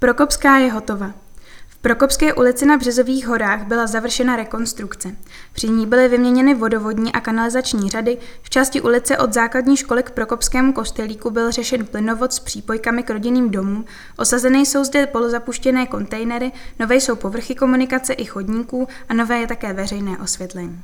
Prokopská je hotova. V Prokopské ulici na Březových horách byla završena rekonstrukce. Při ní byly vyměněny vodovodní a kanalizační řady, v části ulice od základní školy k Prokopskému kostelíku byl řešen plynovod s přípojkami k rodinným domům, osazeny jsou zde polozapuštěné kontejnery, nové jsou povrchy komunikace i chodníků a nové je také veřejné osvětlení.